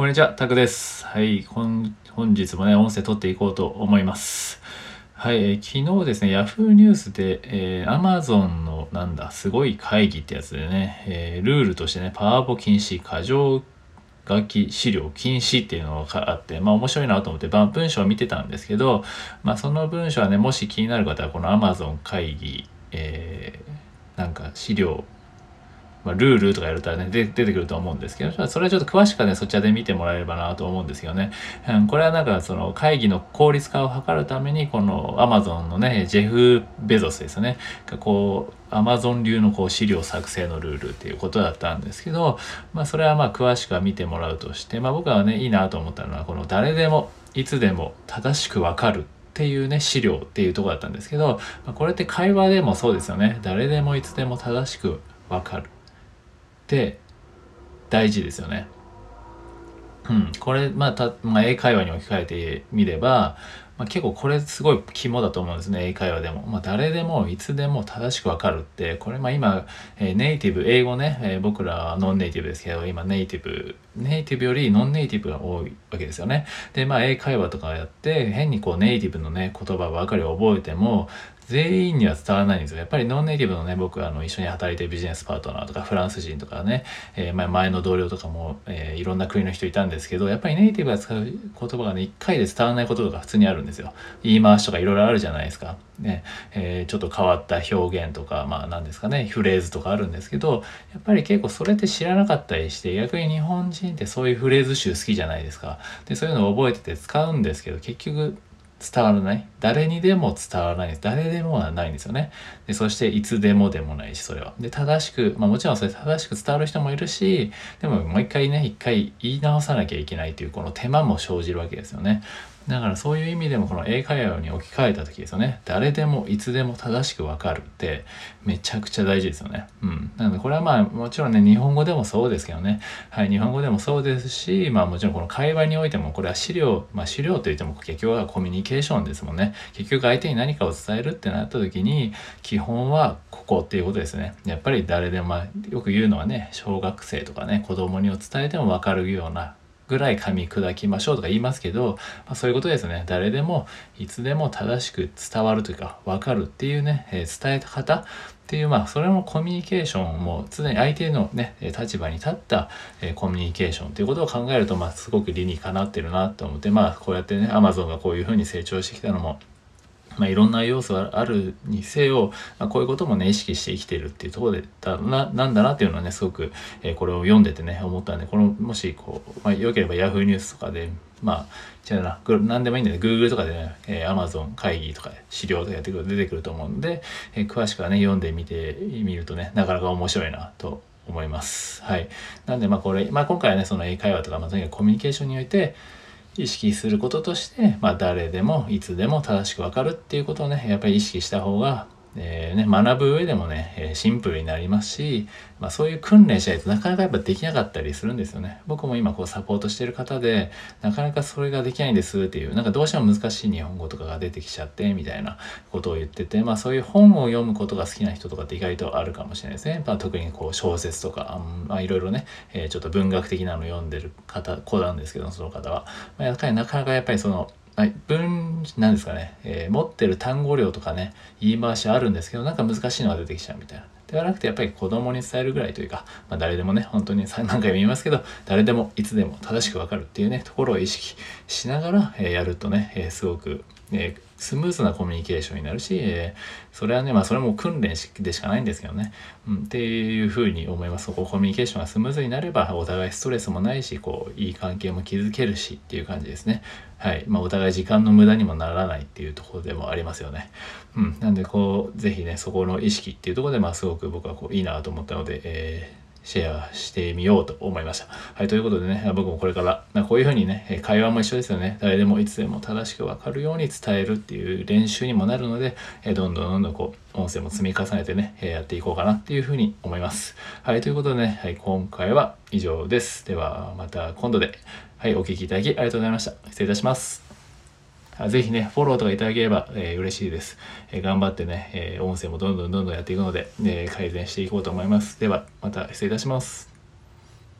こんにちは、タクです。はい、本本日もね、音声取っていこうと思います。はい、えー昨日ですね、Yahoo ニュースで、えー Amazon のなんだ、すごい会議ってやつでね、えールールとしてね、パワポ禁止、過剰書き資料禁止っていうのがあって、まあ面白いなと思って、まあ、文章を見てたんですけど、まあその文章はね、もし気になる方はこの Amazon 会議、えーなんか資料、まあ、ルールとかやるとね、出てくると思うんですけど、それはちょっと詳しくはね、そちらで見てもらえればなと思うんですよね。うん、これはなんかその会議の効率化を図るために、この Amazon のね、ジェフ・ベゾスですね。がこう、Amazon 流のこう資料作成のルールっていうことだったんですけど、まあそれはまあ詳しくは見てもらうとして、まあ僕はね、いいなと思ったのは、この誰でも、いつでも正しくわかるっていうね資料っていうとこだったんですけど、まあこれって会話でもそうですよね誰でもいつでも正しくわかるって大事ですよね。うん、これ、まあたまあ、英会話に置き換えてみれば、まあ、結構これすごい肝だと思うんですね。英会話でも、まあ、誰でもいつでも正しくわかるって。これまあ今、えーネイティブ英語ね、えー僕らはノンネイティブですけど今ネイティブネイティブよりノンネイティブが多いわけですよね。でまあ英会話とかやって変にこうネイティブのね言葉ばかり覚えても全員には伝わらないんですよ。やっぱりノンネイティブのね、僕あの一緒に働いてるビジネスパートナーとかフランス人とかね、えー前の同僚とかも、えーいろんな国の人いたんですけど、やっぱりネイティブが使う言葉がね、一回で伝わらないこととか普通にあるんですよ。言い回しとかいろいろあるじゃないですか。ね、えーちょっと変わった表現とか、まあ何ですかね、フレーズとかあるんですけど、やっぱり結構それって知らなかったりして、逆に日本人ってそういうフレーズ集好きじゃないですか。で、そういうのを覚えてて使うんですけど、結局伝わらない。誰にでも伝わらない。です誰でもはないんですよね。でそしていつでもでもないしそれは。で正しくまあもちろんそれ正しく伝わる人もいるしでももう一回ね一回言い直さなきゃいけないというこの手間も生じるわけですよね。だからそういう意味でもこの英会話に置き換えた時ですよね。誰でもいつでも正しく分かるってめちゃくちゃ大事ですよね。うん。なのでこれはまあもちろんね日本語でもそうですけどね。はい日本語でもそうですしまあもちろんこの会話においてもこれは資料まあ資料といっても結局はコミュニケーションですもんね。結局相手に何かを伝えるってなった時に基本はここっていうことですね。やっぱり誰でもまあよく言うのはね小学生とかね子供にを伝えても分かるようなぐらい噛み砕きましょうとか言いますけど、まあ、そういうことですね。誰でもいつでも正しく伝わるというか分かるっていうね、えー伝え方っていうまあそれもコミュニケーションも常に相手のね立場に立った、えーコミュニケーションということを考えるとまあすごく理にかなってるなと思ってまあこうやってね Amazon がこういうふうに成長してきたのもまあ、いろんな要素があるにせよ、まあ、こういうこともね意識して生きてるっていうところでだななんだなっていうのはねすごく、えーこれを読んでてね思ったんでこのもしこう、まあ、よければ Yahoo ニュースとかでまあ違うなグ何でもいいんで、ね、Google とかでね、えー Amazon 会議とか資料とかやってくると出てくると思うんで、えー詳しくはね読んでみてみるとねなかなか面白いなと思います。はい。なんでまあこれ、まあ今回はねその英会話とか、まあ、とにかくコミュニケーションにおいて意識することとして、まあ、誰でもいつでも正しく分かるっていうことをねやっぱり意識した方が、えーね、学ぶ上でもね、えーシンプルになりますし、まあ、そういう訓練しないとなかなかやっぱできなかったりするんですよね。僕も今こうサポートしてる方でなかなかそれができないんですっていうなんかどうしても難しい日本語とかが出てきちゃってみたいなことを言ってて、まあ、そういう本を読むことが好きな人とかって意外とあるかもしれないですね、まあ、特にこう小説とか、まあ、いろいろね、えーちょっと文学的なの読んでる方子なんですけどその方は、まあ、やっぱりなかなかやっぱりそのはい、文なんですかね、えー持ってる単語量とかね言い回しあるんですけどなんか難しいのが出てきちゃうみたいな。ではなくてやっぱり子供に伝えるぐらいというか、まあ、誰でもね本当に何回も言いますけど誰でもいつでも正しくわかるっていうねところを意識しながら、えーやるとね、えーすごく、えースムーズなコミュニケーションになるし、えーそれはねまあそれも訓練でしかないんですけどね、うん、っていうふうに思います。そこコミュニケーションがスムーズになればお互いストレスもないしこういい関係も築けるしっていう感じですね。はい。まあお互い時間の無駄にもならないっていうところでもありますよね。うん。なんでこうぜひねそこの意識っていうところでまあすごく僕はこういいなと思ったので、えーシェアしてみようと思いました。はい、ということでね、僕もこれから、まあ、こういうふうにね、会話も一緒ですよね。誰でもいつでも正しく分かるように伝えるっていう練習にもなるので、えどんどんどんどんこう、音声も積み重ねてね、やっていこうかなっていうふうに思います。はい、ということでね、はい、今回は以上です。では、また今度で、はい、お聴きいただきありがとうございました。失礼いたします。ぜひね、フォローとかいただければ、えー嬉しいです、え頑張ってね、え音声もどんどんどんどんやっていくので、え改善していこうと思います。では、また失礼いたします。